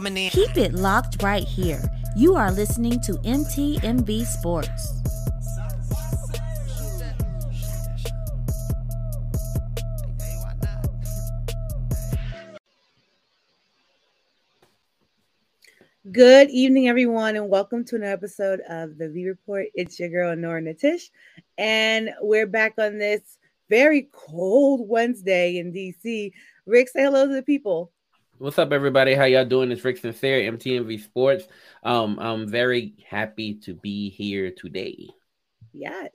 Keep it locked right here. You are listening to MTMV Sports. Good evening, everyone, and welcome to another episode of the V Report. It's your girl Nora Natish, and we're back on this very cold Wednesday in DC. Rick, say hello to the people. What's up, everybody? How y'all doing? It's Rick Sincere, MTMV Sports. Um, I'm very happy to be here today. Yes.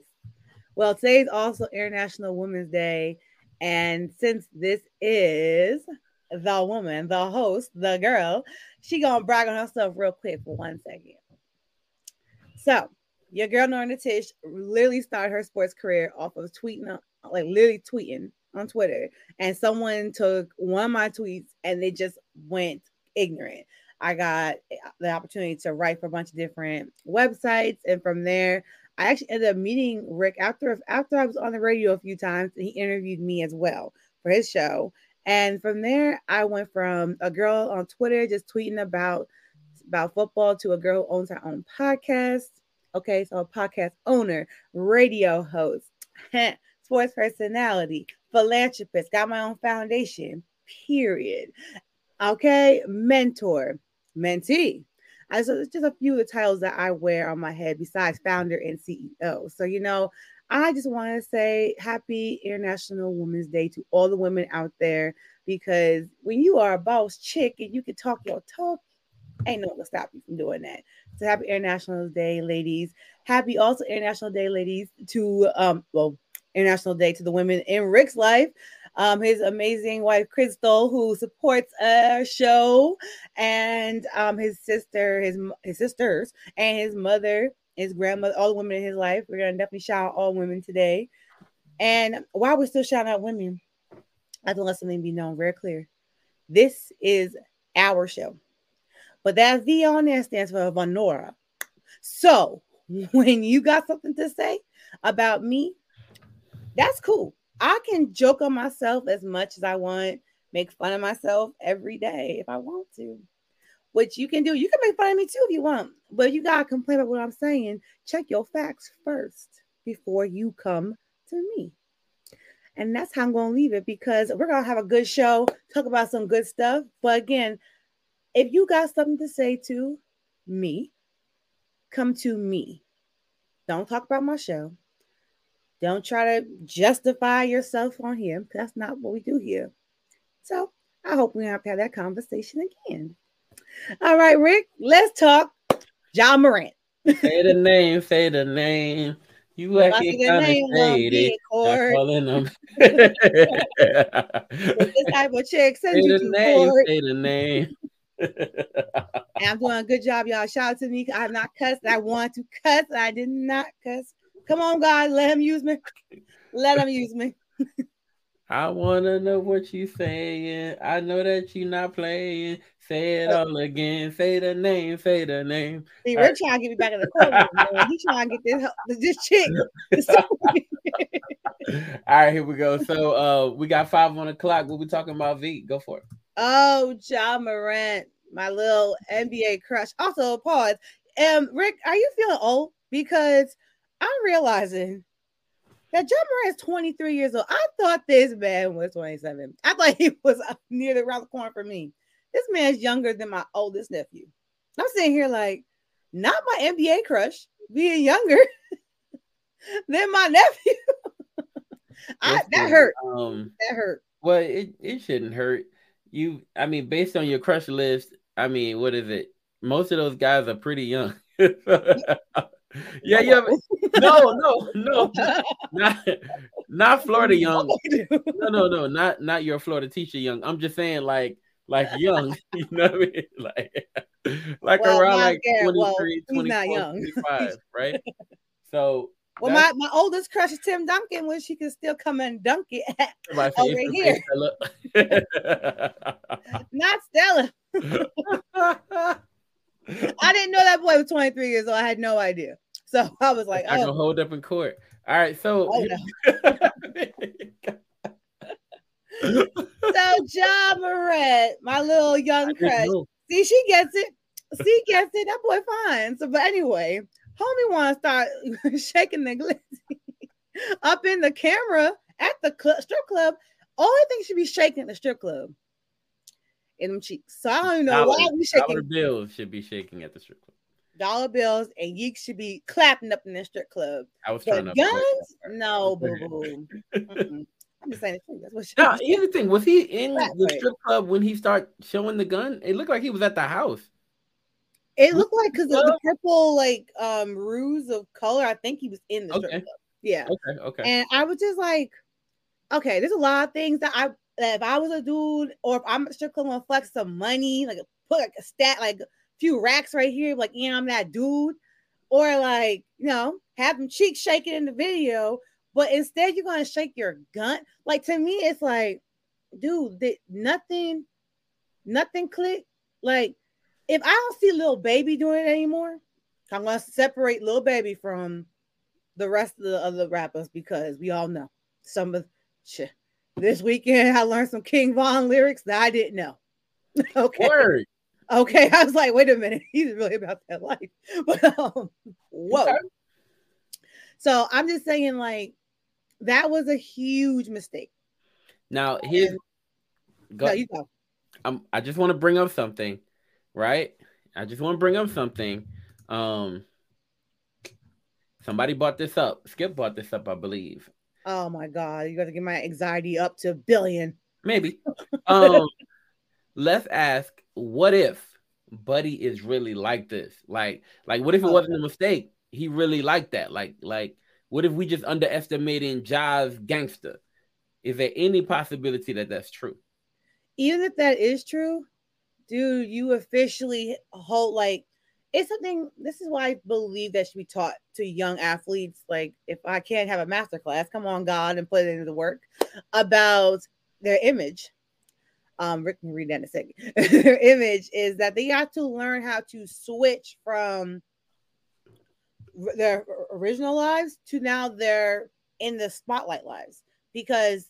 Well, today's also International Women's Day, and since this is the woman, the host, the girl, she gonna brag on herself real quick for one second. So, your girl Nora Tish literally started her sports career off of tweeting, like literally tweeting on Twitter, and someone took one of my tweets and they just went ignorant. I got eh, the opportunity to write for a bunch of different websites, and from there, I actually ended up meeting Rick after after I was on the radio a few times. And he interviewed me as well for his show, and from there, I went from a girl on Twitter just tweeting about about football to a girl who owns her own podcast. Okay, so a podcast owner, radio host, sports personality, philanthropist, got my own foundation, period. Okay, mentor, mentee. I, so it's just a few of the titles that I wear on my head besides founder and CEO. So, you know, I just want to say happy International Women's Day to all the women out there because when you are a boss chick and you can talk your talk, ain't no one to stop you from doing that. So happy International Day, ladies. Happy also International Day, ladies, to um, well, International Day to the women in Rick's life. Um, his amazing wife Crystal, who supports our show, and um, his sister, his his sisters, and his mother his grandmother, all the women in his life. We're gonna definitely shout out all women today. And while we're still shouting out women, I just let something be known very clear. This is our show. But that V on there stands for Vonora. So when you got something to say about me, that's cool. I can joke on myself as much as I want, make fun of myself every day if I want to which you can do. You can make fun of me too if you want, but you gotta complain about what I'm saying. Check your facts first before you come to me. And that's how I'm gonna leave it because we're gonna have a good show, talk about some good stuff. But again, if you got something to say to me, come to me. Don't talk about my show. Don't try to justify yourself on here. That's not what we do here. So I hope we have to have that conversation again. All right, Rick, let's talk Ja Morant. say the name, say the name. You acting kind of shady. Calling them. this type of chick send say you the to name, court. say the name. I'm doing a good job, y'all. Shout out to me. I'm not cussed. I want to cuss. I did not cuss. Come on, God, let him use me. Let him use me. I wanna know what you saying. I know that you not playing. Say it all again. Say the name. Say the name. See, we're right. trying to get me back in the courtroom. He's trying to get this this chick. all right, here we go. So uh we got five on the clock. We'll be talking about V. Go for it. Oh, Ja Morant, my little NBA crush. Also, pause. Um, Rick, are you feeling old? Because I'm realizing that Ja Morant is 23 years old. I thought this man was 27. I thought he was near the round the corner for me. This man's younger than my oldest nephew. I'm sitting here like, not my NBA crush being younger than my nephew. I, that hurt. Um, that hurt. Well, it, it shouldn't hurt. You, I mean, based on your crush list, I mean, what is it? Most of those guys are pretty young. yeah, yeah. No, no, no. Not, not Florida young. No, no, no. Not not your Florida teacher young. I'm just saying like like young. You know what I mean? Like like well, around like 23, well, 24, 25, right? So well, my, my oldest crush is Tim Duncan, which he can still come and dunk it over here. Not Stella. I didn't know that boy was 23 years old. I had no idea. So I was like, I can oh. hold up in court. All right, so oh, so Ja Morant, my little young crush, See, she gets it. See, gets it. That boy fine. So, but anyway, homie want to start shaking the glizzy up in the camera at the club, strip club. Only thing should be shaking the strip club in them cheeks. So I don't know Dollar, why we shaking. dollar bills should be shaking at the strip club. dollar bills and yeeks should be clapping up in the strip club. I was trying But to guns, no, boo boo. I'm just saying. That's what Now, here's the thing: was he in the strip club when he started showing the gun? It looked like he was at the house. It looked like because of the purple like um ruse of color. I think he was in the strip club. Yeah. Okay, okay. And I was just like, okay, there's a lot of things that I that if I was a dude or if I'm club gonna flex some money, like put like a stat, like a few racks right here, like yeah, I'm that dude, or like you know, have them cheeks shaking in the video, but instead you're gonna shake your gun. Like to me, it's like, dude, that nothing, nothing click. Like if I don't see Lil Baby doing it anymore, I'm gonna separate Lil Baby from the rest of the other rappers because we all know some of shit. This weekend I learned some King Von lyrics that I didn't know. okay. Word. Okay. I was like, wait a minute, he's really about that life. But um, whoa. Okay. So I'm just saying, like, that was a huge mistake. Now, here's go, No, you go. I'm, I just want to bring up something, right? I just want to bring up something. Um, somebody brought this up. Skip brought this up, I believe. Oh my god, you gotta get my anxiety up to a billion. Maybe. Um, let's ask, what if Buddy is really like this? Like, like, what if it Oh, wasn't a mistake? He really liked that. Like, like, what if we just underestimating Ja's gangster? Is there any possibility that that's true? even if that is true, dude, you officially hold like it's something. This is why I believe that should be taught to young athletes. Like, if I can't have a master class, come on, God, and put it into the work about their image. Um, Rick can read that in a second. their image is that they got to learn how to switch from their original lives to now they're in the spotlight lives because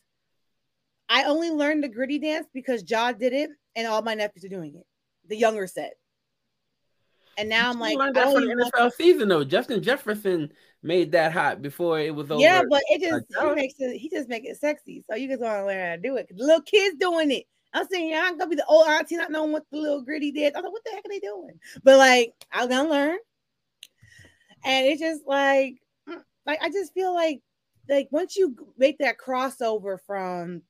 I only learned the gritty dance because Ja did it and all my nephews are doing it. The younger set. And now I'm like, learned I that from the NFL season though. Justin Jefferson made that hot before it was over. yeah, but it just he makes it he just make it sexy. So you just want to learn how to do it. little kids doing it. I'm saying yeah, I'm gonna be the old auntie not knowing what the little gritty did. I was like, what the heck are they doing? But like, I'm gonna learn. And it's just like, mm, like I just feel like, like once you make that crossover from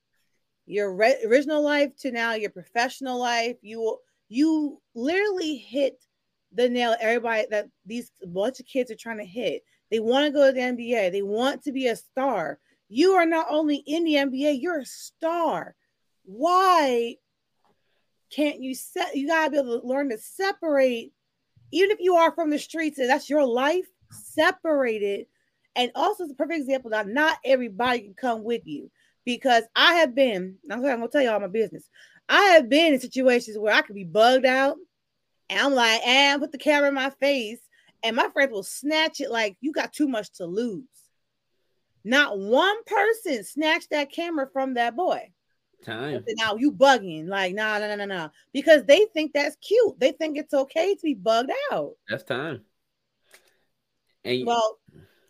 your re- original life to now your professional life, you will you literally hit the nail. Everybody that these bunch of kids are trying to hit. They want to go to the NBA. They want to be a star. You are not only in the NBA, you're a star. Why can't you set? You gotta be able to learn to separate, even if you are from the streets and that's your life. Separate it, and also it's a perfect example that not everybody can come with you because I have been. I'm gonna tell you all my business. I have been in situations where I could be bugged out, and I'm like, eh, and put the camera in my face, and my friends will snatch it like you got too much to lose. Not one person snatched that camera from that boy. time. Now you bugging, like nah, nah, nah, nah, nah, because they think that's cute. They think it's okay to be bugged out. That's time. And Well,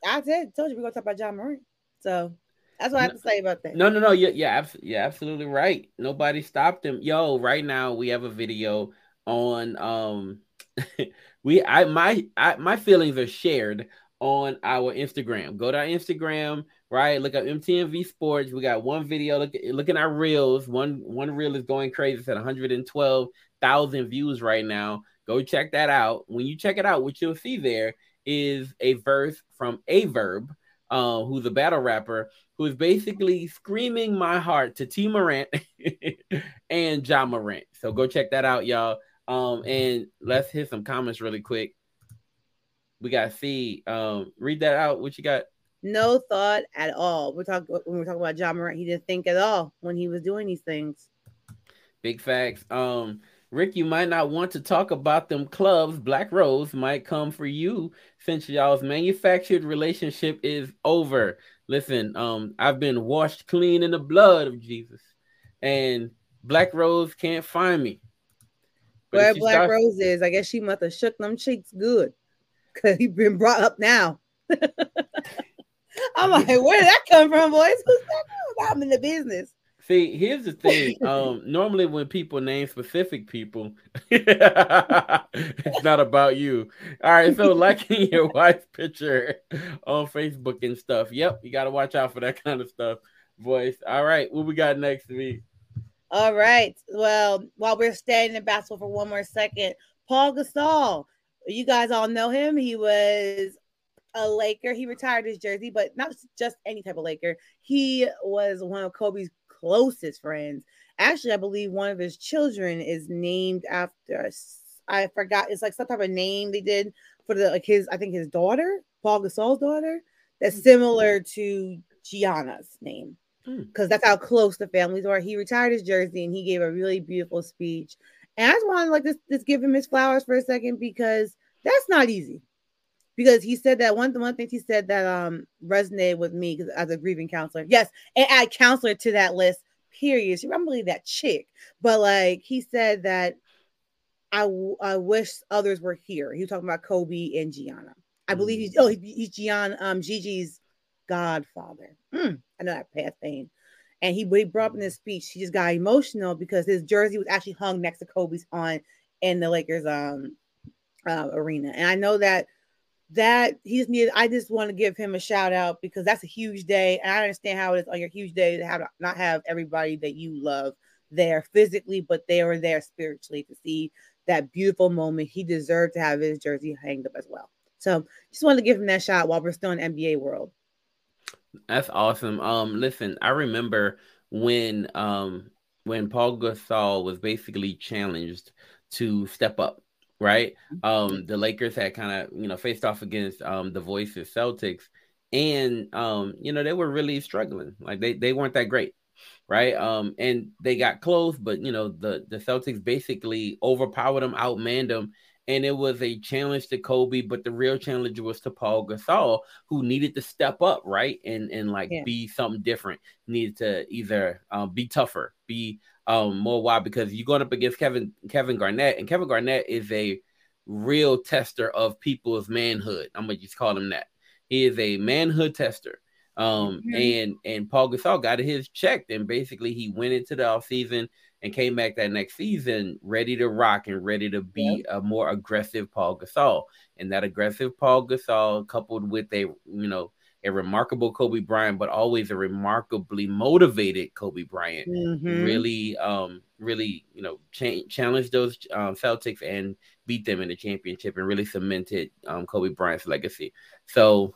I said, told you we're gonna talk about John Murray, so that's what I have to say about that. No, no, no. Yeah, yeah, abs- yeah, absolutely right. Nobody stopped him. Yo, right now we have a video on um we I my I my feelings are shared on our Instagram. Go to our Instagram, right? Look up MTMV Sports. We got one video. Look look at our reels. One one reel is going crazy. It's at 112,000 views right now. Go check that out. When you check it out, what you'll see there is a verse from a verb, uh, who's a battle rapper who is basically screaming my heart to T Morant and Ja Morant. So go check that out, y'all. Um, and let's hit some comments really quick. We got C. Um, read that out. What you got? No thought at all. We're talking when we're talking about Ja Morant. He didn't think at all when he was doing these things. Big facts. Um, Rick, you might not want to talk about them clubs. Black Rose might come for you since y'all's manufactured relationship is over. Listen, um, I've been washed clean in the blood of Jesus, and Black Rose can't find me. Where Black starts... Rose is, I guess she must have shook them cheeks good. Cause he been brought up now. I'm like, where did that come from, boys? Who's that? I'm in the business. See, here's the thing. Um, normally when people name specific people, it's not about you. All right, so liking your wife's picture on Facebook and stuff. Yep, you gotta watch out for that kind of stuff. Voice. All right, what we got next week? All right. Well, while we're staying in basketball for one more second, Paul Gasol. You guys all know him. He was a Laker. He retired his jersey, but not just any type of Laker. He was one of Kobe's closest friends. Actually, I believe one of his children is named after I forgot. It's like some type of name they did for the like his I think his daughter, Paul Gasol's daughter, that's mm. similar to Gianna's name because hmm. that's how close the families are. He retired his jersey and he gave a really beautiful speech. And I just want to like just, just give him his flowers for a second because that's not easy because he said that one one thing he said that um resonated with me as a grieving counselor. Yes, and add counselor to that list. Period. I'm really that chick, but like he said that I I wish others were here. He was talking about Kobe and Gianna. I believe he's mm. oh he's Gianna um Gigi's godfather. Mm, I know that past pain. And he, he brought up in his speech, he just got emotional because his jersey was actually hung next to Kobe's on in the Lakers um uh, arena. And I know that that he's needed. I just want to give him a shout out because that's a huge day, and I understand how it is on your huge day to have not have everybody that you love there physically, but they were there spiritually to see that beautiful moment. He deserved to have his jersey hanged up as well. So just wanted to give him that shot while we're still in NBA world. That's awesome. Um, listen, I remember when um when Paul Gasol was basically challenged to step up right? Um, the Lakers had kind of you know faced off against um the Voices Celtics, and um, you know they were really struggling. Like they they weren't that great, right? Um, and they got close, but you know the the Celtics basically overpowered them, outmanned them. And it was a challenge to Kobe, but the real challenge was to Paul Gasol, who needed to step up, right, and and like yeah. be something different. Needed to either um, be tougher, be um, more wild, because you're going up against Kevin Kevin Garnett, and Kevin Garnett is a real tester of people's manhood. I'm gonna just call him that. He is a manhood tester. Um, mm-hmm. and and Paul Gasol got his checked, and basically he went into the off season and came back that next season ready to rock and ready to be yep. a more aggressive Paul Gasol. And that aggressive Paul Gasol, coupled with a you know a remarkable Kobe Bryant, but always a remarkably motivated Kobe Bryant. Mm-hmm. Really, um, really, you know, cha- challenged those um, Celtics and beat them in the championship and really cemented um, Kobe Bryant's legacy. So,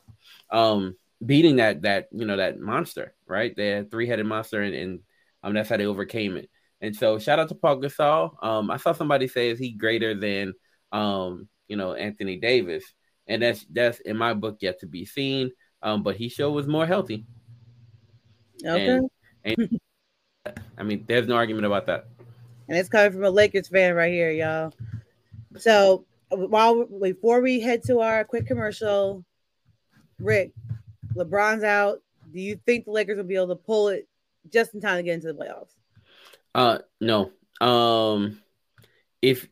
um, beating that that you know that monster, right? The three headed monster, and, and um, that's how they overcame it. And so, shout out to Paul Gasol. Um, I saw somebody say, "Is he greater than um, you know Anthony Davis?" And that's that's in my book yet to be seen um, but he showed was more healthy. Okay. And, and, I mean, there's no argument about that. And it's coming from a Lakers fan right here, y'all. So while before we head to our quick commercial, Rick, LeBron's out. Do you think the Lakers will be able to pull it just in time to get into the playoffs? Uh, no. Um, if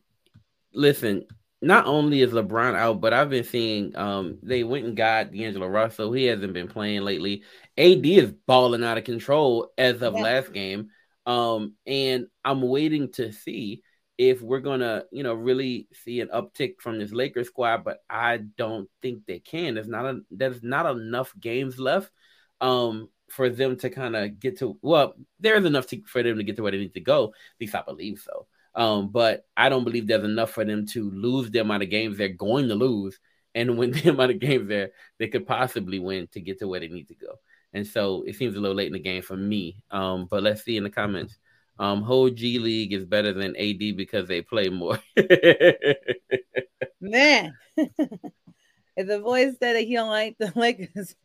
listen, not only is LeBron out, but I've been seeing um they went and got D'Angelo Russell. He hasn't been playing lately. AD is balling out of control as of yeah. last game. Um, and I'm waiting to see if we're gonna, you know, really see an uptick from this Lakers squad, but I don't think they can. There's not a there's not enough games left um for them to kind of get to well, there's enough to, for them to get to where they need to go. At least I believe so. Um, but I don't believe there's enough for them to lose the amount of games they're going to lose and win the amount of games there they could possibly win to get to where they need to go. And so it seems a little late in the game for me. Um, but let's see in the comments. Um, whole G League is better than AD because they play more. Man, if the voice said that he don't like the Lakers,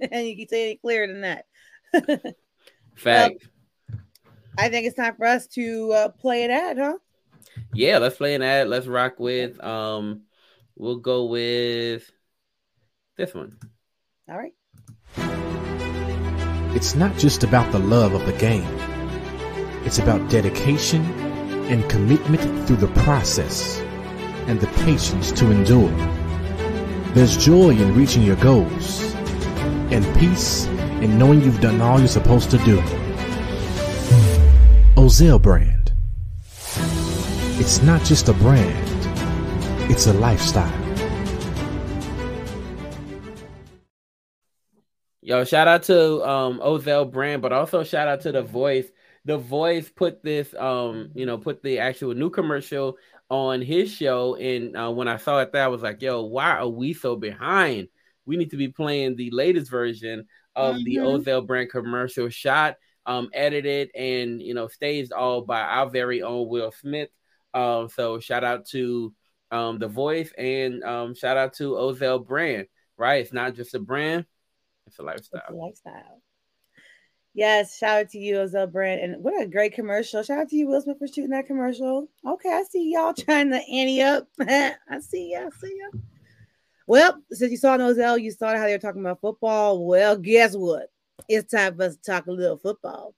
and you can say it clearer than that. Fact. Well, I think it's time for us to uh, play an ad, huh? Yeah, let's play an ad. Let's rock with. Um, we'll go with this one. All right. It's not just about the love of the game. It's about dedication, and commitment through the process, and the patience to endure. There's joy in reaching your goals, and peace in knowing you've done all you're supposed to do. Ozell brand. It's not just a brand, it's a lifestyle. Yo, shout out to um Ozell brand, but also shout out to the voice. The voice put this um, you know, put the actual new commercial on his show. And uh, when I saw it there, I was like, yo, why are we so behind? We need to be playing the latest version of mm-hmm. the Ozell brand commercial shot, um, edited and you know, staged all by our very own Will Smith. Um, so shout out to um the voice and um shout out to Ozell brand, right? It's not just a brand it's a lifestyle. It's a lifestyle. Yes, shout out to you, Ozell Brand. And what a great commercial. Shout out to you, Will Smith, for shooting that commercial. Okay, I see y'all trying to ante up. I see ya. I see ya. Well, since you saw Ozell, you saw how they were talking about football. Well, guess what? It's time for us to talk a little football.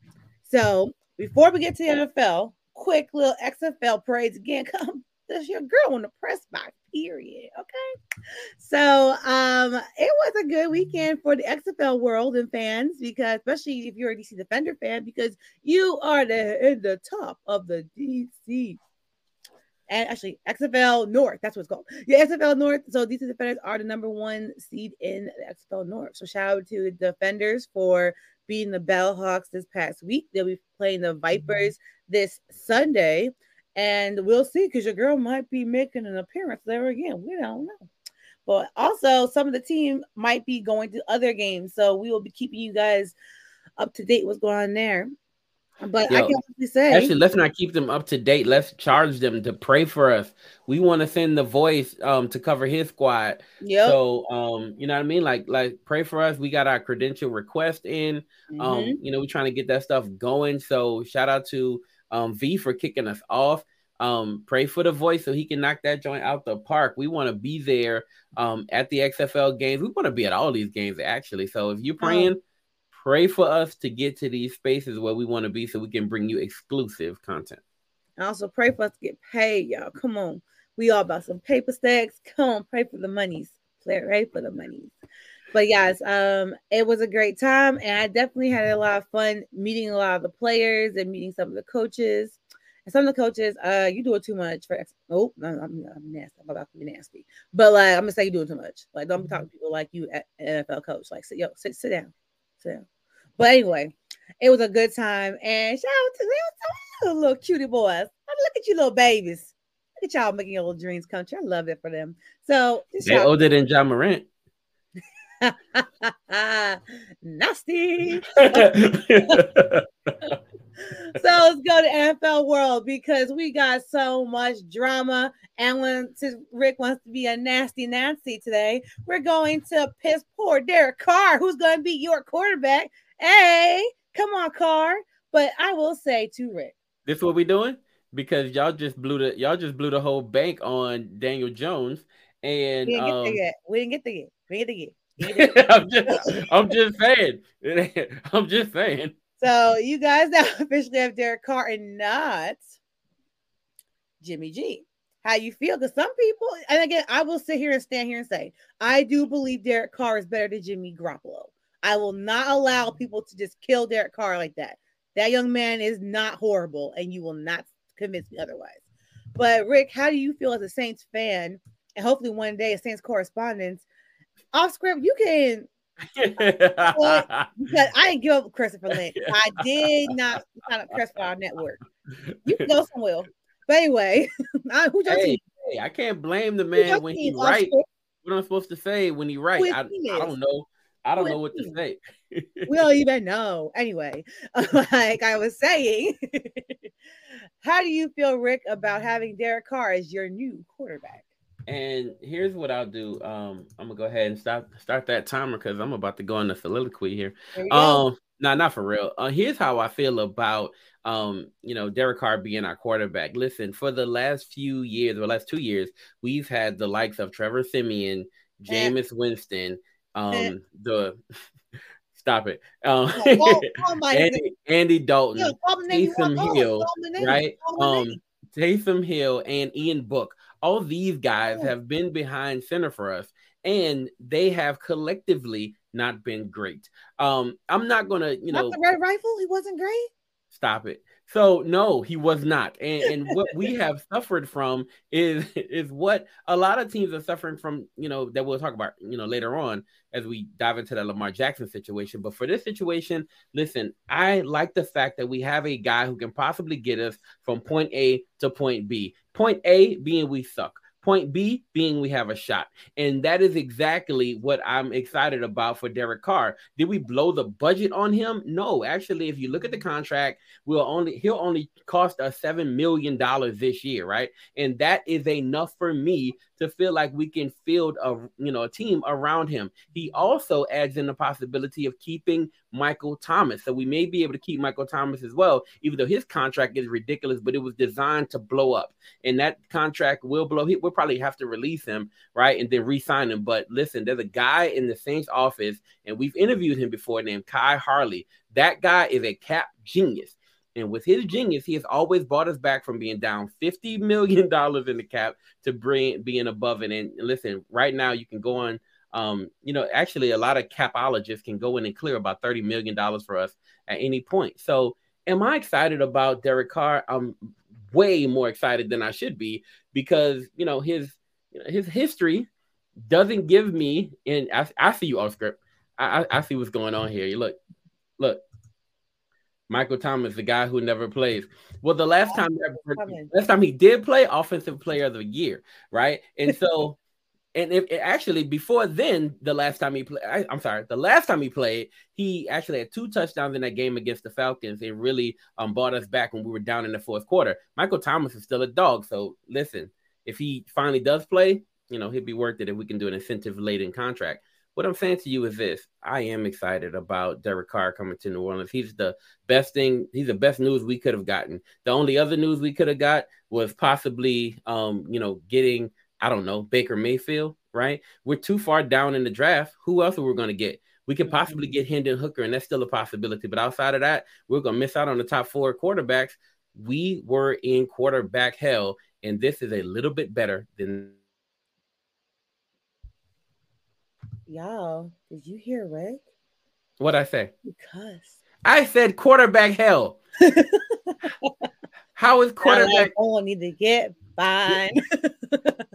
So before we get to the NFL, quick little XFL parades again. Come, this your girl on the press box period. Okay. So um it was a good weekend for the XFL world and fans because especially if you're a DC Defender fan, because you are the in the top of the DC. And actually, XFL North, that's what it's called. Yeah, XFL North. So DC Defenders are the number one seed in the XFL North. So shout out to the Defenders for beating the Battlehawks this past week. They'll be playing the mm-hmm. Vipers this Sunday. And we'll see because your girl might be making an appearance there again. We don't know. But also, some of the team might be going to other games. So we will be keeping you guys up to date what's going on there. But Yo, I can not say actually, let's not keep them up to date. Let's charge them to pray for us. We want to send the voice um to cover his squad. Yeah. So um, you know what I mean? Like, like pray for us. We got our credential request in. Um, mm-hmm. Um, you know, we're trying to get that stuff going. So shout out to um, V for kicking us off. Um, pray for the voice so he can knock that joint out the park. We want to be there um, at the XFL games. We want to be at all these games actually. So if you're oh. praying, oh. Pray for us to get to these spaces where we want to be so we can bring you exclusive content. Also pray for us to get paid, y'all. Come on. We all about some paper stacks. Come on, pray for the monies. Pray for the monies but yes, um, it was a great time, and I definitely had a lot of fun meeting a lot of the players and meeting some of the coaches. And some of the coaches, uh, you do it too much for. Ex- Oh, I'm, I'm nasty. I'm about to be nasty, but like I'm gonna say you doing too much. Like don't be talking to people like you NFL coach. Like sit, yo, sit, sit down, sit down. But anyway, it was a good time, and shout out to them, little cutie boys. Look at you, little babies. Look at y'all making your little dreams come true. I love it for them. So they older than Ja Morant. Nasty. so let's go to NFL world because we got so much drama. And when since Rick wants to be a nasty Nancy today, we're going to piss poor Derek Carr, who's going to be your quarterback. Hey, come on, car. But I will say to Rick, this what we doing because y'all just blew the y'all just blew the whole bank on Daniel Jones. And we didn't um, get the We didn't get the We didn't get the I'm just, I'm just saying. I'm just saying. So you guys now officially have Derek Carr and not Jimmy G. How you feel? Because some people, and again, I will sit here and stand here and say, I do believe Derek Carr is better than Jimmy Garoppolo. I will not allow people to just kill Derek Carr like that. That young man is not horrible, and you will not convince me otherwise. But Rick, how do you feel as a Saints fan, and hopefully one day a Saints correspondent off script, you can. well, because I didn't give up Christopher Lynch. I did not sign up Chris for our network. You can go somewhere. But anyway, who's your hey, Hey, I can't blame the man when he right. What I'm supposed to say when he right? I, I, don't know. I don't know what to say. we don't even know. Anyway, like I was saying, how do you feel, Rick, about having Derek Carr as your new quarterback? And here's what I'll do. Um, I'm gonna go ahead and start start that timer because I'm about to go into soliloquy here. Um, no, not for real. Uh, here's how I feel about um, you know, Derek Carr being our quarterback. Listen, for the last few years, or last two years, we've had the likes of Trevor Siemian. Jameis Winston, eh. Um, the stop it, um, oh, oh, Andy, Andy, Dalton, yeah, Taysom Hill, right? Um, Taysom Hill and Ian Book. All these guys have been behind center for us, and they have collectively not been great. Um, I'm not gonna, you know, not the red rifle. He wasn't great. Stop it. So no, he was not. And, and what we have suffered from is is what a lot of teams are suffering from, you know, that we'll talk about, you know, later on as we dive into the Lamar Jackson situation. But for this situation, listen, I like the fact that we have a guy who can possibly get us from point A to point B. Point A being we suck. Point B being we have a shot. And that is exactly what I'm excited about for Derek Carr. Did we blow the budget on him? No. Actually, if you look at the contract, we'll only he'll only cost us seven million dollars this year, right? And that is enough for me to feel like we can field a you know a team around him. He also adds in the possibility of keeping Michael Thomas. So we may be able to keep Michael Thomas as well, even though his contract is ridiculous, but it was designed to blow up. And that contract will blow. We'll probably have to release him, right? And then re-sign him. But listen, there's a guy in the Saints office, and we've interviewed him before named Khai Harley. That guy is a cap genius. And with his genius, he has always brought us back from being down $50 million in the cap to bring being above it. And listen, right now you can go on um, you know, actually a lot of capologists can go in and clear about $30 million for us at any point. So am I excited about Derek Carr? I'm way more excited than I should be because you know his his history doesn't give me and I, I see you off script. I, I see what's going on here. You look, look, Michael Thomas, the guy who never plays. Well, the last time last time he did play, offensive player of the year, right? And so, and if actually before then, the last time he played, I, am sorry, the last time he played, he actually had two touchdowns in that game against the Falcons It really um brought us back when we were down in the fourth quarter. Michael Thomas is still a dog, so listen, if he finally does play, you know, he'd be worth it if we can do an incentive laden contract what I'm saying to you is this: I am excited about Derek Carr coming to New Orleans. He's the best thing. He's the best news we could have gotten. The only other news we could have got was possibly, um, you know, getting I don't know Baker Mayfield. Right? We're too far down in the draft. Who else are we going to get? We could possibly mm-hmm. get Hendon Hooker, and that's still a possibility. But outside of that, we're going to miss out on the top four quarterbacks. We were in quarterback hell, and this is a little bit better than Y'all, did you hear Rick? What I say? Because I said quarterback hell. How is quarterback? Need to get fine.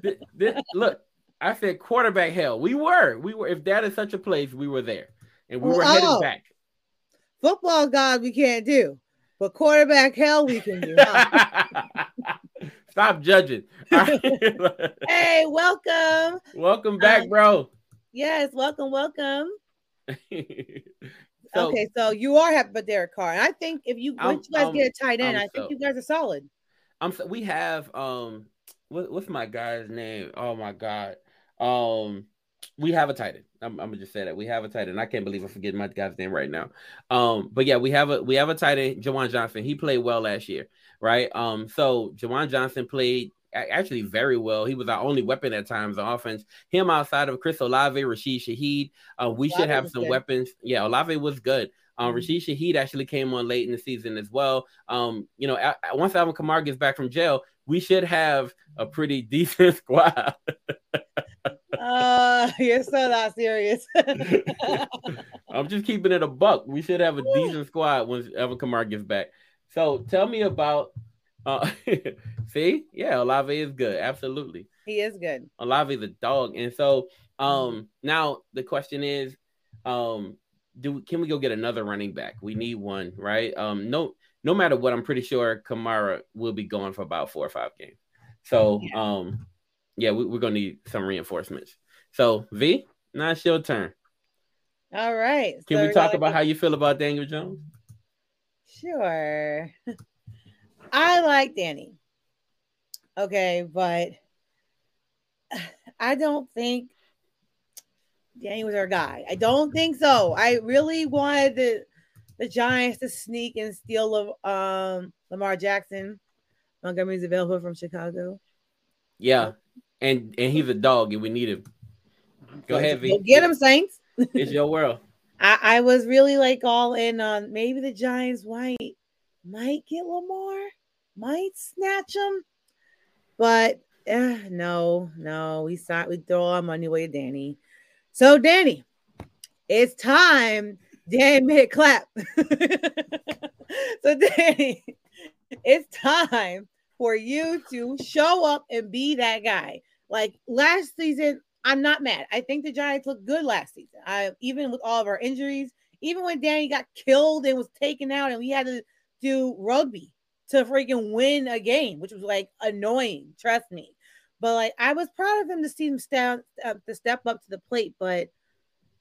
this, this, look, I said quarterback hell. We were, we were. If that is such a place, we were there, and we were oh, headed back. Football God, we can't do, but quarterback hell, we can do. Stop judging. hey, welcome. Welcome back, um, bro. Yes, welcome, welcome. so, okay, so you are happy with Derek Carr. And I think if you once you guys get a tight end, I'm i think so, you guys are solid. I'm so, we have um what, what's my guy's name? Oh my god. Um we have a tight end. I'm, I'm, gonna just say that we have a tight end. I can't believe I'm forgetting my guy's name right now. Um, but yeah, we have a we have a tight end, Juwan Johnson. He played well last year, right? Um, so Juwan Johnson played actually very well. He was our only weapon at times on offense. Him outside of Chris Olave, Rashid Shaheed, uh, we Olave should have some good. weapons. Yeah, Olave was good. Um, mm-hmm. Rashid Shaheed actually came on late in the season as well. Um, you know, once Alvin Kamara gets back from jail, we should have a pretty decent squad. uh, you're so not serious. I'm just keeping it a buck. We should have a decent squad once Alvin Kamara gets back. So tell me about uh, see, yeah, Olave is good. Absolutely, he is good. Olave is a dog, and so um now the question is, um, do can we go get another running back? We need one, right? Um, no, no matter what, I'm pretty sure Kamara will be going for about four or five games. So yeah. um, yeah, we, are gonna need some reinforcements. So V, now it's your turn. All right. Can so we talk about how you feel about Daniel Jones? Sure. I like Danny. Okay, but I don't think Danny was our guy. I don't think so. I really wanted the the Giants to sneak and steal um Lamar Jackson. Montgomery's available from Chicago. Yeah, and and he's a dog, and we need him. Go ahead, V. get him, Saints. it's your world. I, I was really like all in on maybe the Giants might might get Lamar might snatch him. But eh, no, no, we signed, we throw our money away, Danny. So, Danny, it's time. Danny made it clap. so, Danny, it's time for you to show up and be that guy. Like last season, I'm not mad. I think the Giants looked good last season. I even with all of our injuries, even when Danny got killed and was taken out, and we had to do rugby to freaking win a game, which was like annoying. Trust me. But like I was proud of him to see him step uh, to step up to the plate. But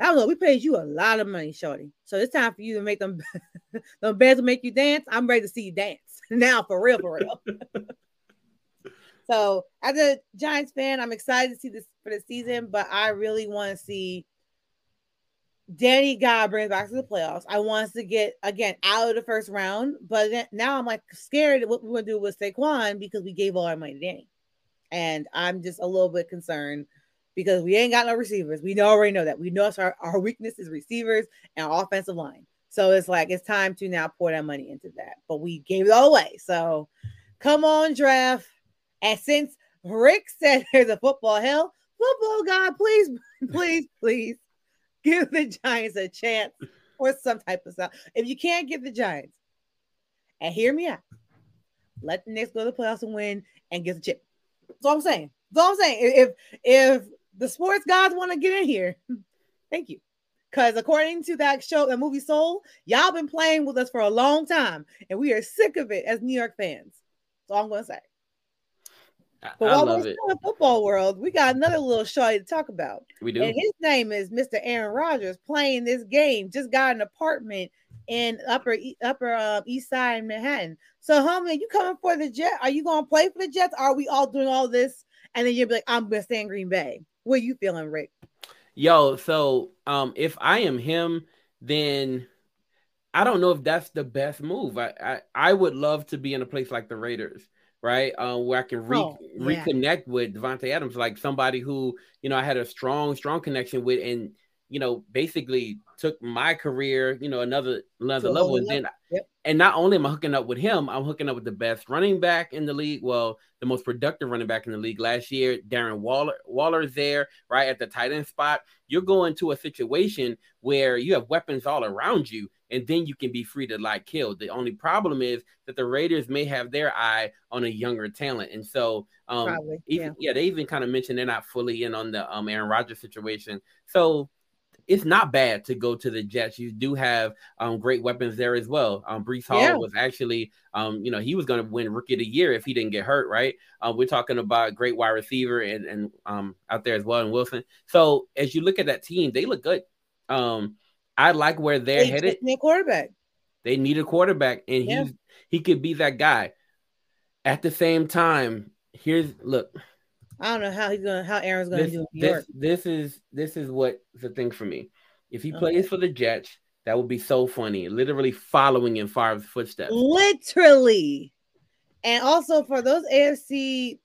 I don't know. We paid you a lot of money, Shorty. So it's time for you to make them the beds to make you dance. I'm ready to see you dance now, for real, for real. so as a Giants fan, I'm excited to see this for the season, but I really want to see Danny God brings back to the playoffs. I want us to get again out of the first round, but then, now I'm like scared what we're gonna do with Saquon because we gave all our money to Danny, and I'm just a little bit concerned because we ain't got no receivers. We already know that. We know our, our weakness is receivers and offensive line. So it's like it's time to now pour that money into that. But we gave it all away. So come on, draft. And since Rick said there's a football hell, football God, please, please, please give the Giants a chance or some type of stuff. If you can't give the Giants, and hear me out, let the Knicks go to the playoffs and win and get the chip. That's all I'm saying. That's all I'm saying. If if the sports gods want to get in here, thank you. Because according to that show, the movie Soul, y'all been playing with us for a long time, and we are sick of it as New York fans. That's all I'm gonna say. But while we're still in the football world, we got another little show to talk about. We do. And his name is Mr. Aaron Rodgers playing this game. Just got an apartment in upper upper uh, east side Manhattan. So, homie, you coming for the Jet? Are you gonna play for the Jets? Are we all doing all this? And then you'll be like, I'm gonna stay in Green Bay. What are you feeling, Rick? Yo, so um, if I am him, then I don't know if that's the best move. I I, I would love to be in a place like the Raiders right? Uh, where I can re- oh, yeah. reconnect with Davante Adams, like somebody who you know I had a strong, strong connection with, and you know, basically took my career, you know, another another so level. And then, yep. and not only am I hooking up with him, I'm hooking up with the best running back in the league. Well, the most productive running back in the league last year, Darren Waller. Waller's there, right at the tight end spot. You're going to a situation where you have weapons all around you, and then you can be free to like kill. The only problem is that the Raiders may have their eye on a younger talent, and so um, Probably, even, yeah. yeah, they even kind of mentioned they're not fully in on the um, Aaron Rodgers situation. So it's not bad to go to the Jets. You do have um, great weapons there as well. Um, Breece Hall yeah. was actually, um, you know, he was going to win Rookie of the Year if he didn't get hurt, right? Uh, we're talking about great wide receiver and and um, out there as well, and Wilson. So as you look at that team, they look good. Um, I like where they're they headed. Need a quarterback. They need a quarterback, and yeah. he he could be that guy. At the same time, here's look. I don't know how he's gonna how Aaron's gonna this, do. This, this is this is what the thing for me. If he okay. plays for the Jets, that would be so funny. Literally following in Favre's footsteps. Literally, and also for those AFC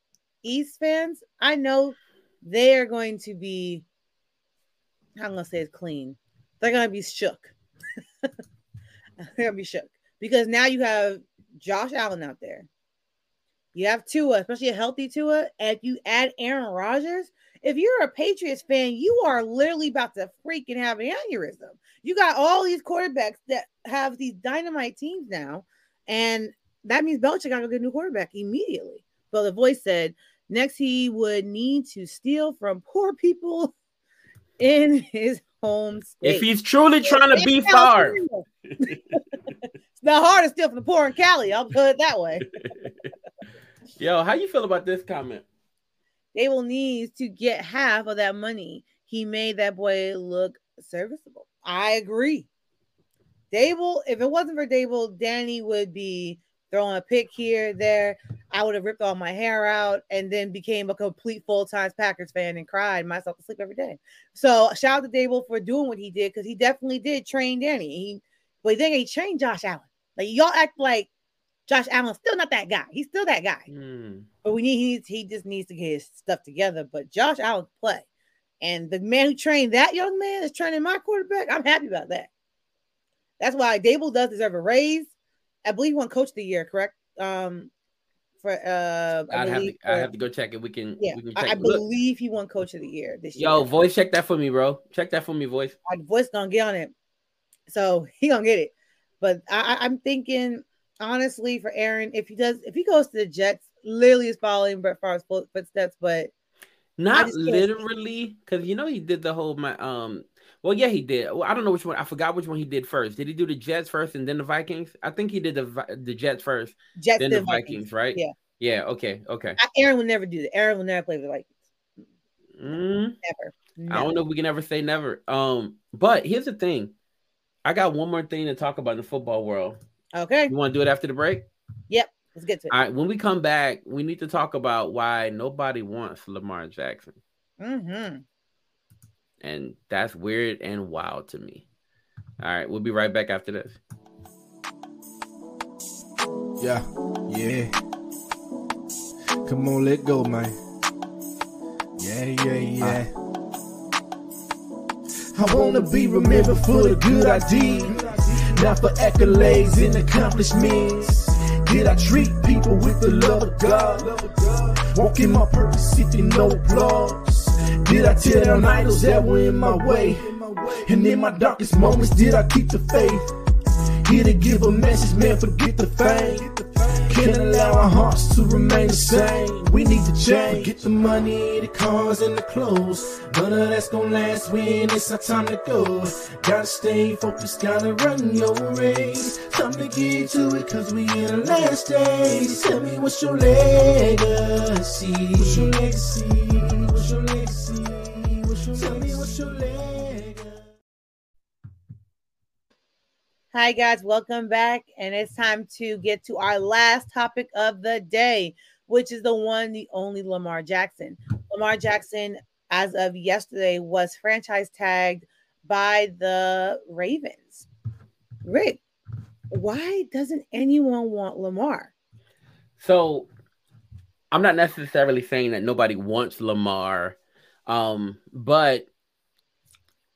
East fans, I know they are going to be. I'm gonna say it's clean they're gonna be shook. they're gonna be shook because now you have Josh Allen out there. You have Tua, especially a healthy Tua, and you add Aaron Rodgers. If you're a Patriots fan, you are literally about to freaking have an aneurysm. You got all these quarterbacks that have these dynamite teams now, and that means Belichick got to get a new quarterback immediately. But the voice said next he would need to steal from poor people in his home state. If he's truly trying to be Favre, it's not hard to steal from the poor in Cali. I'll put it that way. Yo, how you feel about this comment? They will need to get half of that money. He made that boy look serviceable. I agree. Daboll, if it wasn't for Daboll, Danny would be throwing a pick here, there. I would have ripped all my hair out and then became a complete full time Packers fan and cried myself to sleep every day. So shout out to Daboll for doing what he did because he definitely did train Danny. He, but then he trained Josh Allen. Like y'all act like Josh Allen's still not that guy. He's still that guy. Mm. But we need he needs, he just needs to get his stuff together. But Josh Allen play. And the man who trained that young man is training my quarterback. I'm happy about that. That's why Daboll does deserve a raise. I believe he won coach of the year, correct? Um, for uh I, I'd have to, for, I have to go check it. We can yeah, we can I, check. I believe he won coach of the year this year. yo, voice, check that for me, bro. Check that for me, voice. My voice gonna get on it. So he gonna get it. But I, I'm thinking honestly for Aaron, if he does, if he goes to the Jets, literally is following Brett Favre's footsteps, but Not literally, because you know he did the whole my um. Well, yeah, he did. Well, I don't know which one. I forgot which one he did first. Did he do the Jets first and then the Vikings? I think he did the the Jets first, Jets then the Vikings, Vikings, right? Yeah. Yeah. Okay. Okay. Aaron would never do that. Aaron will never play the Vikings. Mm, Never. I don't know if we can ever say never. Um, but here's the thing. I got one more thing to talk about in the football world. Okay. You want to do it after the break? Yep. Let's get to it. All right. When we come back, we need to talk about why nobody wants Lamar Jackson. Mm-hmm. And that's weird and wild to me. All right, we'll be right back after this. Yeah, yeah. Come on, let go, man. Yeah, yeah, yeah. I wanna be remembered for the good I did, not for accolades and accomplishments. Did I treat people with the love of God? Walking my purpose, seeking no applause. Did I tear down idols that were in my way? And in my darkest moments, did I keep the faith? Here to give a message, man, forget the fame. Can't allow our hearts to remain the same. We need to change. Get the money, the cars, and the clothes. None of that's gonna last when it's our time to go. Gotta stay focused, gotta run your race. Time to get to it, cause we in the last days. Tell me what's your legacy? What's your legacy? What's your legacy? What's your Tell me what's your legacy? Hi, guys. Welcome back. And it's time to get to our last topic of the day, which is the one, the only Lamar Jackson. Lamar Jackson, as of yesterday, was franchise tagged by the Ravens. Rick, why doesn't anyone want Lamar? So I'm not necessarily saying that nobody wants Lamar, um, but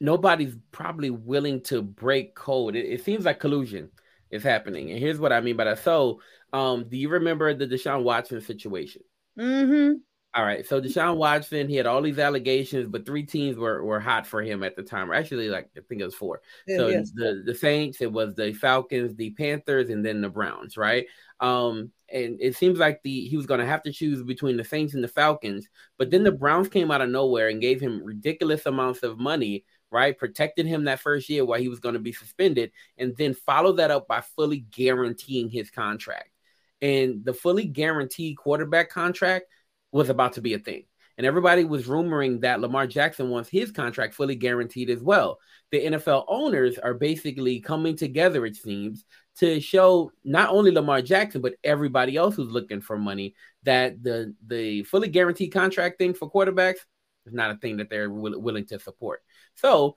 nobody's probably willing to break code. It, it, seems like collusion is happening. And here's what I mean by that. So, um, do you remember the Deshaun Watson situation? Mm-hmm. All right. So Deshaun Watson, he had all these allegations, but three teams were, were hot for him at the time. Or actually, like I think it was four. Yeah, so yes. the, the Saints, it was the Falcons, the Panthers, and then the Browns, right? Um, and it seems like the he was gonna have to choose between the Saints and the Falcons, but then the Browns came out of nowhere and gave him ridiculous amounts of money right? Protected him that first year while he was going to be suspended, and then follow that up by fully guaranteeing his contract. And the fully guaranteed quarterback contract was about to be a thing. And everybody was rumoring that Lamar Jackson wants his contract fully guaranteed as well. The NFL owners are basically coming together, it seems, to show not only Lamar Jackson, but everybody else who's looking for money that the, the fully guaranteed contract thing for quarterbacks is not a thing that they're will, willing to support. So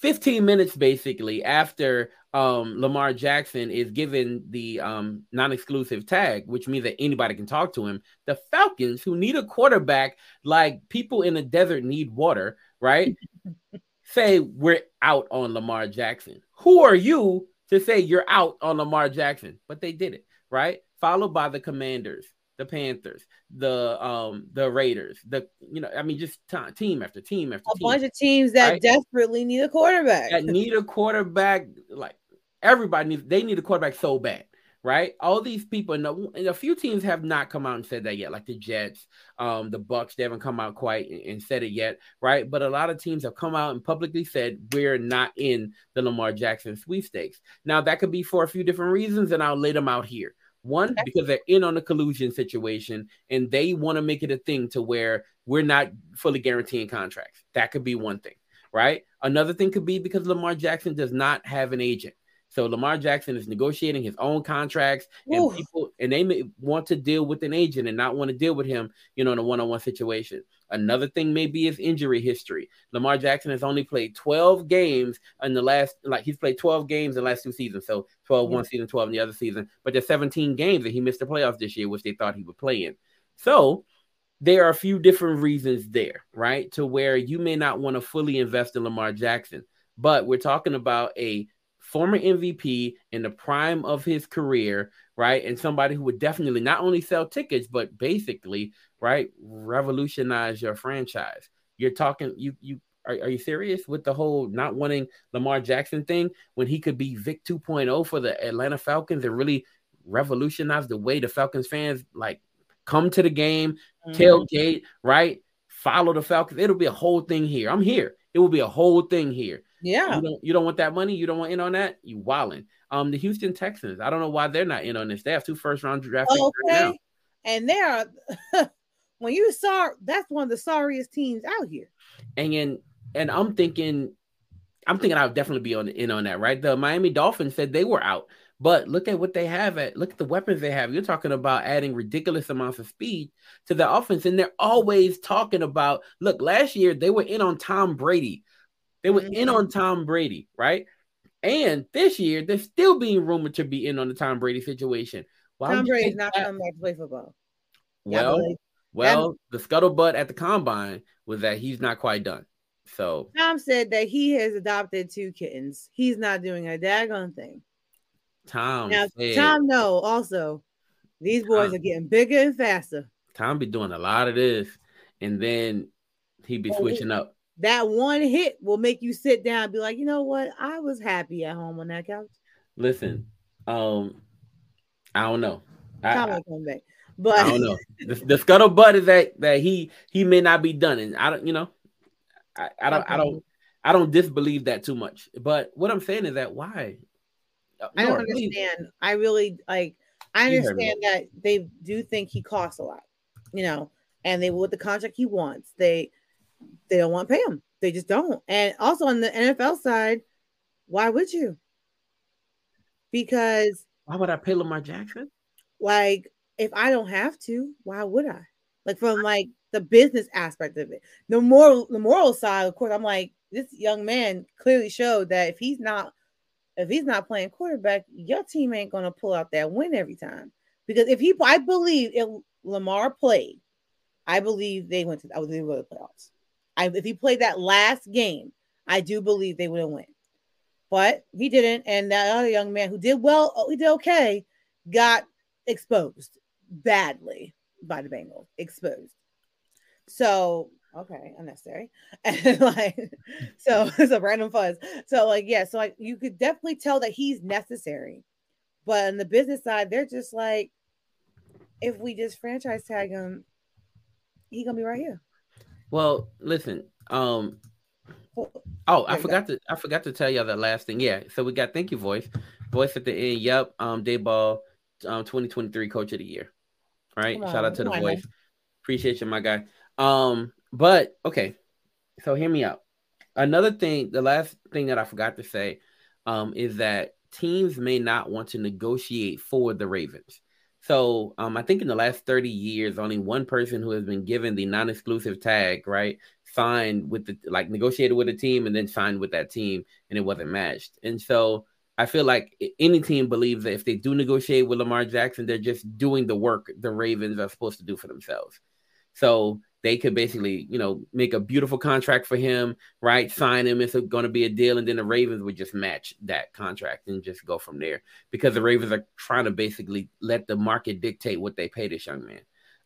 15 minutes basically after um, Lamar Jackson is given the um, non-exclusive tag, which means that anybody can talk to him. The Falcons, who need a quarterback like people in the desert need water, right? say we're out on Lamar Jackson. Who are you to say you're out on Lamar Jackson? But they did it, right? Followed by the Commanders, the Panthers, the um the Raiders, the you know, I mean just t- team after team after A team bunch of teams that Right. desperately need a quarterback. that need a quarterback. Like everybody needs, they need a quarterback so bad, right? All these people, and a, and a few teams have not come out and said that yet, like the Jets, um, the Bucks. They haven't come out quite and, and said it yet, right? But a lot of teams have come out and publicly said we're not in the Lamar Jackson sweepstakes. Now that could be for a few different reasons, and I'll lay them out here. One, because they're in on the collusion situation and they want to make it a thing to where we're not fully guaranteeing contracts. That could be one thing, right? Another thing could be because Lamar Jackson does not have an agent. So Lamar Jackson is negotiating his own contracts, and people and they may want to deal with an agent and not want to deal with him, you know, in a one-on-one situation. Another thing may be his injury history. Lamar Jackson has only played 12 games in the last, like he's played 12 games in the last two seasons. So 12 one season, 12 in the other season. But there's 17 games that he missed the playoffs this year, which they thought he would play in. So there are a few different reasons there, right? To where you may not want to fully invest in Lamar Jackson, but we're talking about a former MVP in the prime of his career, right? And somebody who would definitely not only sell tickets, but basically, right, revolutionize your franchise. You're talking, you, you, are, are you serious with the whole not wanting Lamar Jackson thing when he could be Vic 2.0 for the Atlanta Falcons and really revolutionize the way the Falcons fans like come to the game, mm-hmm. tailgate, right? Follow the Falcons. It'll be a whole thing here. I'm here. It will be a whole thing here. Yeah. You don't, you don't want that money. You don't want in on that. You wilding. Um, the Houston Texans. I don't know why they're not in on this. They have two first round draft picks okay. right now. And they are when you saw that's one of the sorriest teams out here. And and I'm thinking, I'm thinking I'll definitely be on in on that, right? The Miami Dolphins said they were out, but look at what they have at look at the weapons they have. You're talking about adding ridiculous amounts of speed to the offense, and they're always talking about look, last year they were in on Tom Brady. They were mm-hmm. in on Tom Brady, right? And this year, they're still being rumored to be in on the Tom Brady situation. Why Tom Brady's not coming back to play football. Well, well, the scuttlebutt at the combine was that he's not quite done. So Tom said that he has adopted two kittens. He's not doing a daggone thing. Tom. Now, said, Tom, no, also, these boys Tom, are getting bigger and faster. Tom be doing a lot of this, and then he be switching up that one hit will make you sit down and be like, you know what? I was happy at home on that couch. Listen, um, I don't know. I, I, come back. But I don't know. the, the scuttlebutt is that that he he may not be done, and I don't, you know, I, I don't. I don't I don't disbelieve that too much. But what I'm saying is that why? I don't understand. I really like. I understand that they do think he costs a lot, you know, and they with the contract he wants, they they don't want to pay him. They just don't. And also on the NFL side, why would you? Because why would I pay Lamar Jackson? Like, if I don't have to, why would I? Like from like the business aspect of it. The moral, the moral side, of course, I'm like, this young man clearly showed that if he's not if he's not playing quarterback, your team ain't gonna pull out that win every time. Because if he, I believe if Lamar played, I believe they went to, I would they go to the playoffs. I, if he played that last game, I do believe they would have won. But he didn't, and that other young man who did well, oh, he did okay, got exposed badly by the Bengals. Exposed. So okay, unnecessary. And like, so it's a random fuzz. So like, yeah, so like you could definitely tell that he's necessary. But on the business side, they're just like, if we just franchise tag him, he gonna be right here. Well, listen. Um. Oh, I forgot to I forgot to tell y'all that last thing. Yeah. So we got thank you, voice, voice at the end. Yep. Um, Daboll, um, 2023 Coach of the Year. All right. Shout out to the voice. Appreciate you, my guy. Um, but okay. So hear me out. Another thing, the last thing that I forgot to say, um, is that teams may not want to negotiate for the Ravens. So um, I think in the last 30 years, only one person who has been given the non-exclusive tag, right, signed with the like negotiated with a team and then signed with that team, and it wasn't matched. And so I feel like any team believes that if they do negotiate with Lamar Jackson, they're just doing the work the Ravens are supposed to do for themselves. So they could basically, you know, make a beautiful contract for him, right? Sign him. It's going to be a deal. And then the Ravens would just match that contract and just go from there because the Ravens are trying to basically let the market dictate what they pay this young man.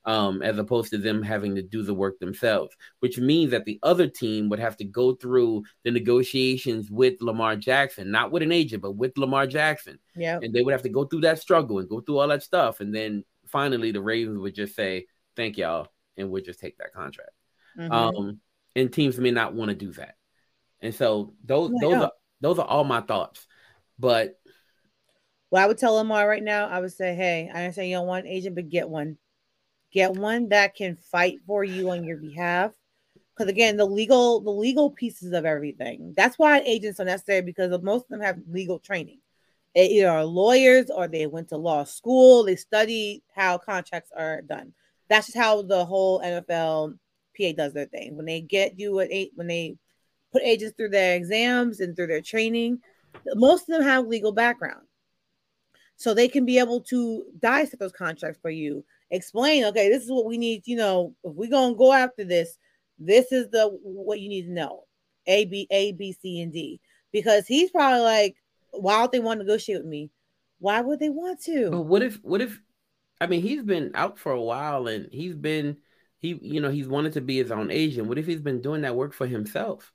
Um, as opposed to them having to do the work themselves, which means that the other team would have to go through the negotiations with Lamar Jackson, not with an agent, but with Lamar Jackson. Yeah. And they would have to go through that struggle and go through all that stuff. And then finally, the Ravens would just say, Thank y'all and we'll just take that contract. Mm-hmm. Um, and teams may not want to do that. And so those those are those are all my thoughts. But well, I would tell Lamar right now, I would say, hey, I understand you don't want an agent, but get one. Get one that can fight for you on your behalf. Because again, the legal, the legal pieces of everything. That's why agents are necessary because most of them have legal training. They either are lawyers or they went to law school. They study how contracts are done that's just how the whole NFL PA does their thing. When they get you at eight, when they put agents through their exams and through their training, most of them have legal background. So they can be able to dissect those contracts for you, explain, okay, this is what we need, you know, if we're gonna go after this, this is the what you need to know. A, B, A, B, C, and D. Because he's probably like, why don't they want to negotiate with me? Why would they want to? But what if what if I mean he's been out for a while and he's been he you know he's wanted to be his own agent. What if he's been doing that work for himself?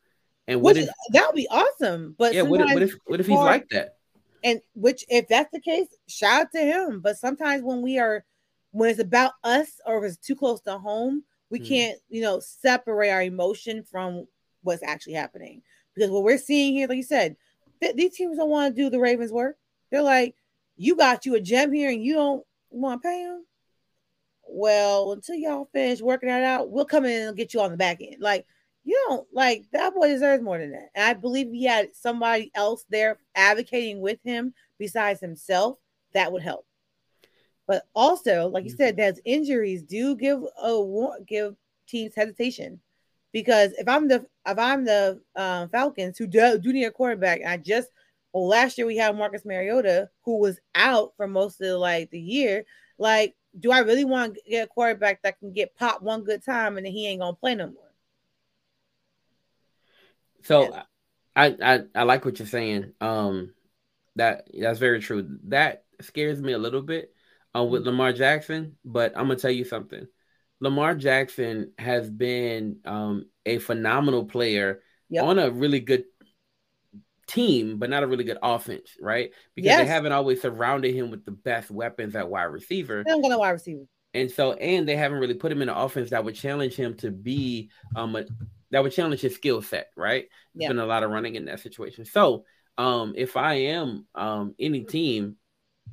And what which if that would be awesome. But yeah, what if, what if what if he's like that? and which if that's the case, shout out to him. But sometimes when we are when it's about us or if it's too close to home, we Mhm. can't, you know, separate our emotion from what's actually happening. Because what we're seeing here, like you said, th- these teams don't want to do the Ravens work. They're like, you got you a gem here and you don't want to pay him. Well, until y'all finish working that out, we'll come in and get you on the back end. Like, you don't like that boy deserves more than that. And I believe he had somebody else there advocating with him besides himself, that would help. But also, like you said, there's injuries do give a give teams hesitation because if I'm the if I'm the um, Falcons who do, do need a quarterback, I just well last year we had Marcus Mariota who was out for most of like the year. Like, do I really want to get a quarterback that can get popped one good time and then he ain't gonna play no more? So Yeah. I, I I like what you're saying. Um that that's very true. That scares me a little bit uh, with Lamar Jackson, but I'm gonna tell you something. Lamar Jackson has been um, a phenomenal player Yep. on a really good team, but not a really good offense, right? Because Yes. they haven't always surrounded him with the best weapons at wide receiver. Got no wide receiver. And so, and they haven't really put him in an offense that would challenge him to be um a, that would challenge his skill set, right? There's Yeah. been a lot of running in that situation. So, um, if I am um any team,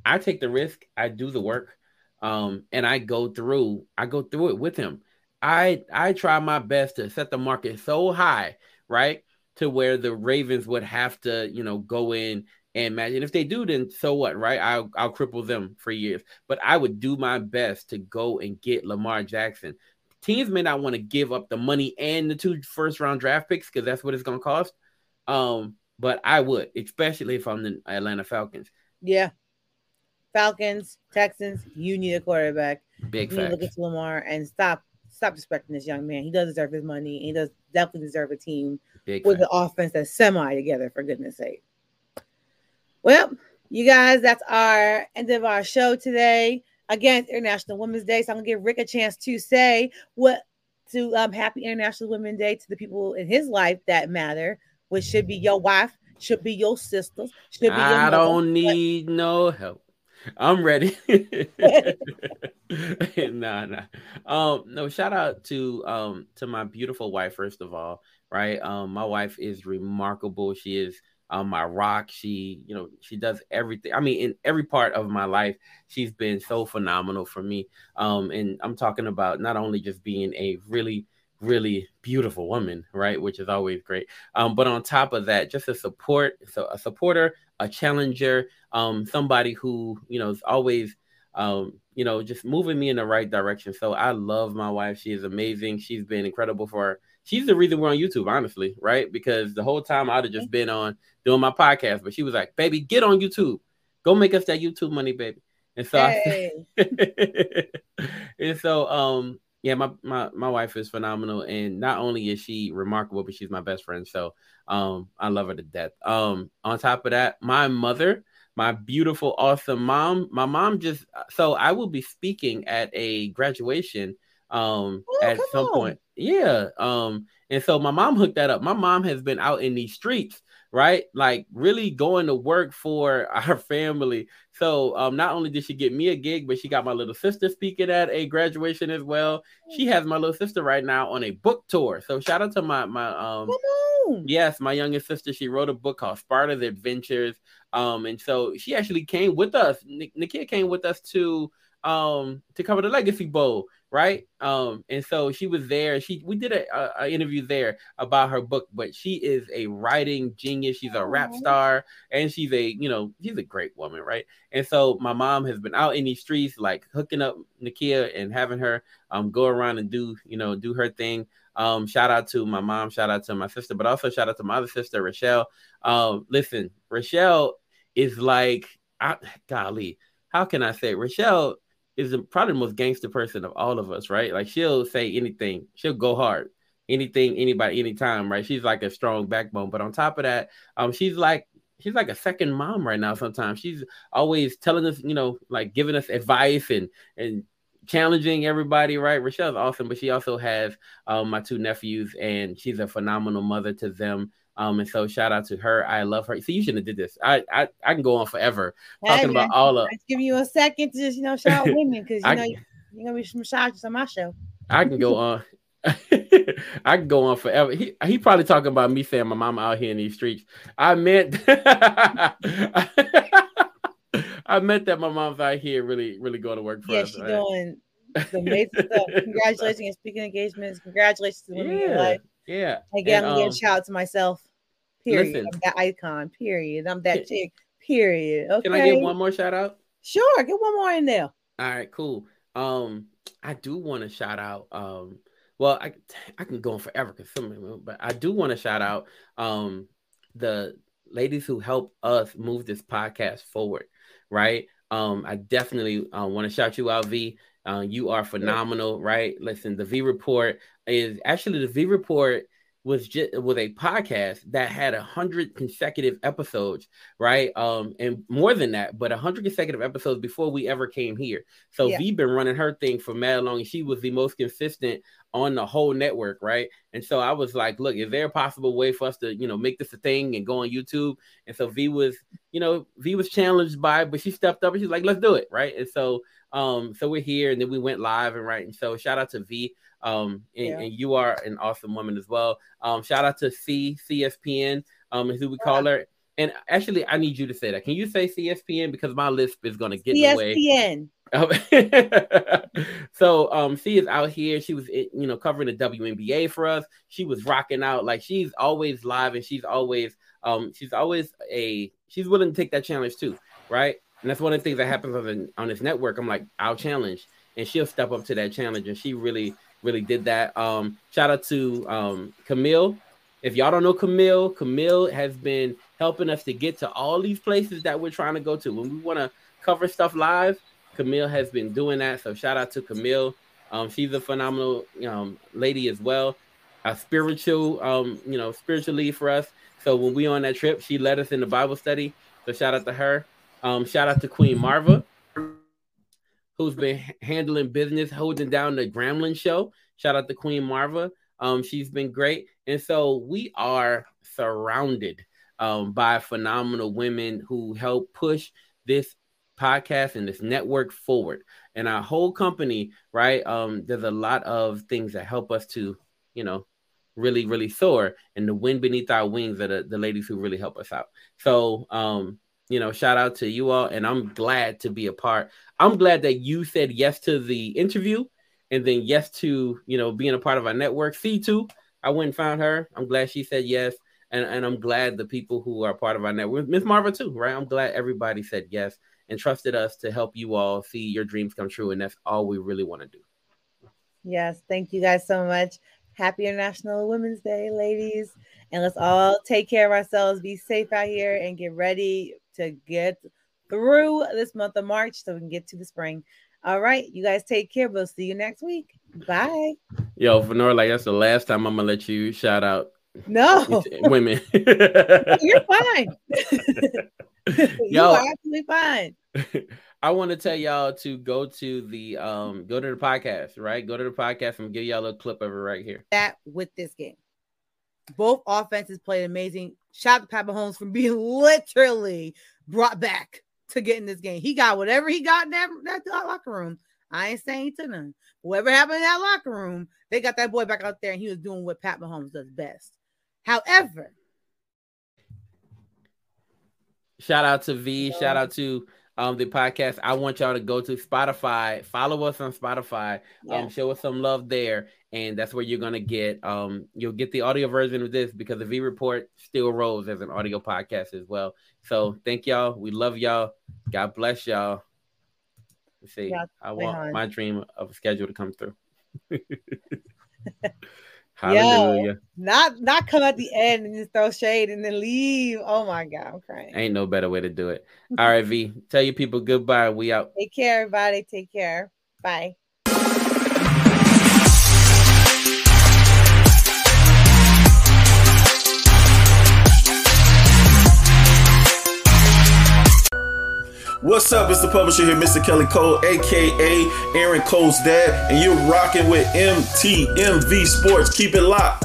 I take the risk, I do the work, um, and I go through, I go through it with him. I I try my best to set the market so high, right? To where the Ravens would have to, you know, go in and match. And if they do, then so what, right? I'll I'll cripple them for years. But I would do my best to go and get Lamar Jackson. Teams may not want to give up the money and the two first round draft picks because that's what it's gonna cost. Um, but I would, especially if I'm the Atlanta Falcons. Yeah. Falcons, Texans, you need a quarterback. Big You need to look at Lamar and stop stop respecting this young man. He does deserve his money. And He does definitely deserve a team Big with an offense that's semi together, for goodness sake. Well, you guys, that's our end of our show today. Again, International Women's Day, so I'm gonna give Rick a chance to say what to um happy International Women's Day to the people in his life that matter, which should be your wife, should be your sisters, should be your I mother. don't need no help. I'm ready. nah, nah. Um, no, shout out to um to my beautiful wife, first of all, right? Um, my wife is remarkable. She is um my rock. She, you know, she does everything. I mean, in every part of my life, she's been so phenomenal for me. Um, and I'm talking about not only just being a really really beautiful woman, right? Which is always great. Um, but on top of that, just a support, so a supporter, a challenger, um, somebody who you know is always, um, you know, just moving me in the right direction. So I love my wife. She is amazing. She's been incredible for. She's the reason we're on YouTube, honestly, right? Because the whole time I'd have just been on doing my podcast, but she was like, "Baby, get on YouTube. Go make us that YouTube money, baby." And so I and so um yeah my, my my wife is phenomenal and not only is she remarkable but she's my best friend so um i love her to death. Um on top of that my mother my beautiful awesome mom my mom just so i will be speaking at a graduation um Oh, at some on. point. Yeah um and so my mom hooked that up. My mom has been out in these streets right like really going to work for our family so um, not only did she get me a gig, but she got my little sister speaking at a graduation as well. She has my little sister right now on a book tour. So shout out to my my um yes, my youngest sister. She wrote a book called Sparta's Adventures. Um, and so she actually came with us. Nik- Nikia came with us to um to cover the Legacy Bowl, right? Um, and so she was there. She we did a, a, interview there about her book, but she is a writing genius. She's a rap star, and she's a you know she's a great woman, right? And so my mom has been out in these streets, like hooking up Nikia and having her um go around and do you know do her thing. Um, shout out to my mom, shout out to my sister, but also shout out to my other sister, Rochelle. Um, listen, Rochelle is like, I, golly, how can I say? Rochelle is the, probably the most gangster person of all of us, right? Like she'll say anything, she'll go hard, anything, anybody, anytime, right? She's like a strong backbone. But on top of that, um, she's like she's like a second mom right now. Sometimes she's always telling us, you know, like giving us advice and and challenging everybody. Right, Rochelle's awesome, but she also has um, my two nephews, and she's a phenomenal mother to them. Um, and so shout out to her. I love her. See, you shouldn't have did this. I I, I can go on forever talking about all of. Give you a second to just you know shout out women because you I, know you're gonna be some shots on my show. I can go on. I can go on forever. He he probably talking about me saying my mom out here in these streets. I meant I meant that my mom's out here really really going to work for yeah, us. she's right? doing amazing stuff. Congratulations on speaking engagements. Congratulations to women yeah, in your life. Yeah. Again, I'm um, getting shout out to myself. Period. Listen, I'm that icon. Period. I'm that chick. Period. Okay. Can I get one more shout out? Sure, get one more in there. All right, cool. Um, I do want to shout out um well, I I can go on forever because some, but I do want to shout out um the ladies who help us move this podcast forward, right? Um, I definitely uh, want to shout you out, V. Uh, you are phenomenal, right? Listen, the V report is actually the V report was just was a podcast that had a hundred consecutive episodes, right? Um, and more than that, but a hundred consecutive episodes before we ever came here. So yeah. V been running her thing for mad long. She was the most consistent on the whole network, right? And so I was like, look, is there a possible way for us to, you know, make this a thing and go on YouTube? And so V was, you know, V was challenged by, but she stepped up and she's like, let's do it, right? And so um, so we're here and then we went live and right. And so shout out to V. Um, and, yeah. and you are an awesome woman as well. Um, shout out to C CSPN, um, is who we call her. And actually, I need you to say that. Can you say CSPN because my lisp is going to get away. CSPN. so um C is out here. She was you know covering the WNBA for us. She was rocking out like she's always live and she's always um she's always a she's willing to take that challenge too, right? And that's one of the things that happens on, the, on this network. I'm like, I'll challenge, and she'll step up to that challenge, and she really really did that. Um, shout out to um, Camille. If y'all don't know Camille, Camille has been helping us to get to all these places that we're trying to go to. When we want to cover stuff live, Camille has been doing that. So shout out to Camille. Um, she's a phenomenal um, lady as well, a spiritual, um, you know, spiritual lead for us. So when we on that trip, she led us in the Bible study. So shout out to her. Um, shout out to Queen Marva who's been handling business, holding down the Gremlin show. Shout out to Queen Marva. Um, she's been great. And so we are surrounded um, by phenomenal women who help push this podcast and this network forward. And our whole company, right? Um, there's a lot of things that help us to, you know, really, really soar. And the wind beneath our wings are the, the ladies who really help us out. So um, you know, shout out to you all. And I'm glad to be a part. I'm glad that you said yes to the interview and then yes to, you know, being a part of our network. C2, I went and found her. I'm glad she said yes. And, and I'm glad the people who are part of our network, Miss Marva too, right? I'm glad everybody said yes and trusted us to help you all see your dreams come true. And that's all we really want to do. Yes. Thank you guys so much. Happy International Women's Day, ladies. And let's all take care of ourselves, be safe out here, and get ready to get through this month of March so we can get to the spring. All right, you guys take care. We'll see you next week. Bye. Yo, Fenora, like that's the last time I'm gonna let you shout out. No women. You're fine. Yo, you are absolutely fine. I want to tell y'all to go to the um go to the podcast, right? Go to the podcast and give y'all a clip of it right here. That with this game. Both offenses played amazing. Shout out to Pat Mahomes for being literally brought back to get in this game. He got whatever he got in that, that, that locker room. I ain't saying to none. Whatever happened in that locker room, they got that boy back out there and he was doing what Pat Mahomes does best. However, shout out to V, shout out to um the podcast. I want y'all to go to Spotify, follow us on Spotify, yeah. um, show us some love there, and that's where you're gonna get um you'll get the audio version of this because the V Report still rolls as an audio podcast as well. So thank y'all. We love y'all. God bless y'all. Let's see. Yeah, I want my dream of a schedule to come through. Hallelujah. Yo, not not come at the end and just throw shade and then leave. Oh my god, I'm crying. Ain't no better way to do it. All right, V. Tell your people goodbye. We out. Take care, everybody. Take care. Bye. What's up? It's the publisher here, Mr. Kelly Cole, aka Aaron Cole's dad, and you're rocking with MTMV Sports. Keep it locked.